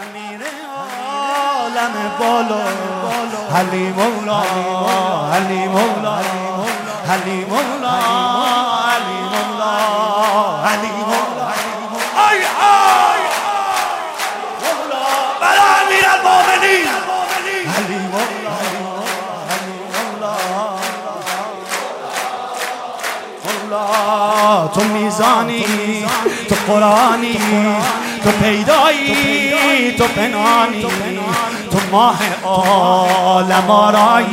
امیر عالم بالا علی مولا علی مولا علی مولا. تو میزانی تو قرآنی تو پیدایی تو پنانی تو ماه عالم آرایی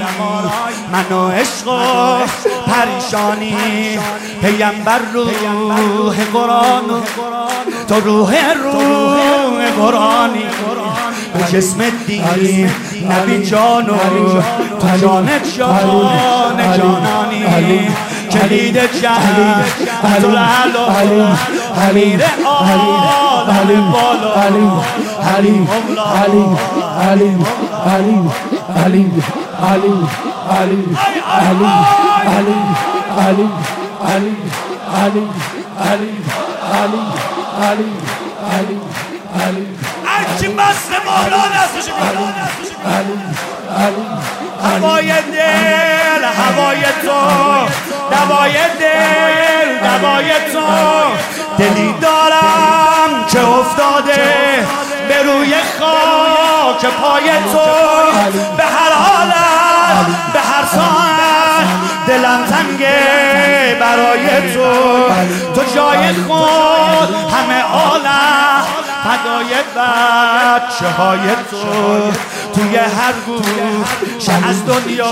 من و عشق و پریشانی. پیمبر روح قرآن تو روح روح قرآنی. به جسم دین نبی جانو تو جان جان جانانی. کلید جهن علی علی علی علی علی علی علی علی علی علی علی علی علی علی علی علی علی علی هرچی مست مولا دستش علی علی هوای دل هوای تو دوای دل دوای تو دلی دارم که افتاده به روی خاک پای تو. به هر حالت به هر ساعت دلم تنگه برای تو. تو جای خود همه عالم فدای بچه های تو. توی هر گوشه از دنیا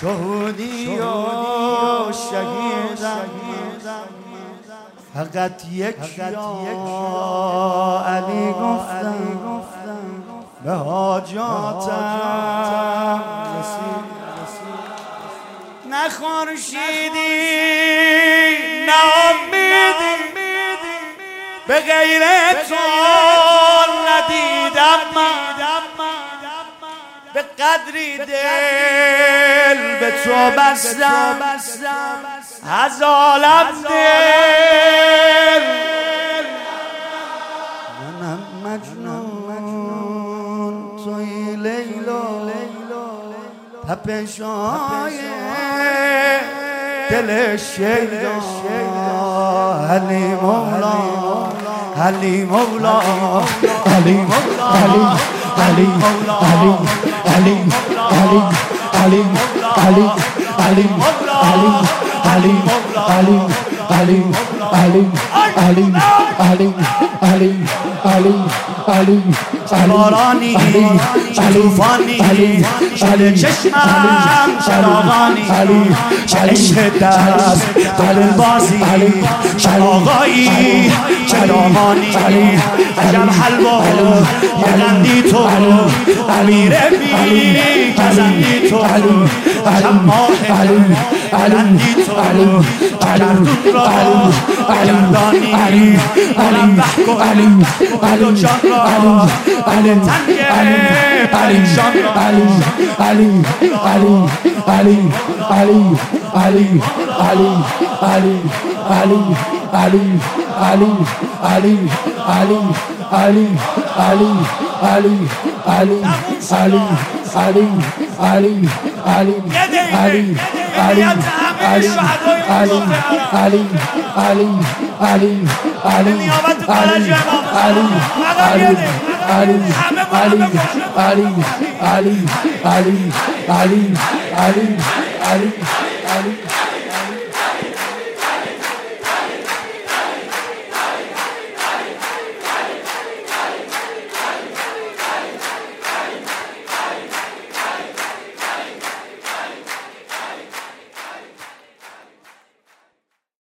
شهودی و شهیدم فقط یک یا علی گفتم به حاجاتم نه خورشیدی نه امیدی به غیر تو. قدری دل به تو بستم. از عالم دل. منم مجنون توی لیلا. تپشای دل شیدا. علی مولا. علی مولا. علی علی علی علی علی علی علی علی علی علی علی علی علی علی علی علی علی علی علی بارانی طوفانی شده چشمم چراغانی چه عشق دست دل بازی چه آقایی چه دامانی عجب حلوا یه قندی تو امیر بی گزندی تو عجب ماه قندی تو گردون را گردانی علم بحکن دو جان را علی علی پریشان را علی علی علی علی علی علی علی علی علی علی علی علی علی علی علی علی علی علی علی علی علی علی علی علی علی علی علی علی علی نیابت علی فرج امام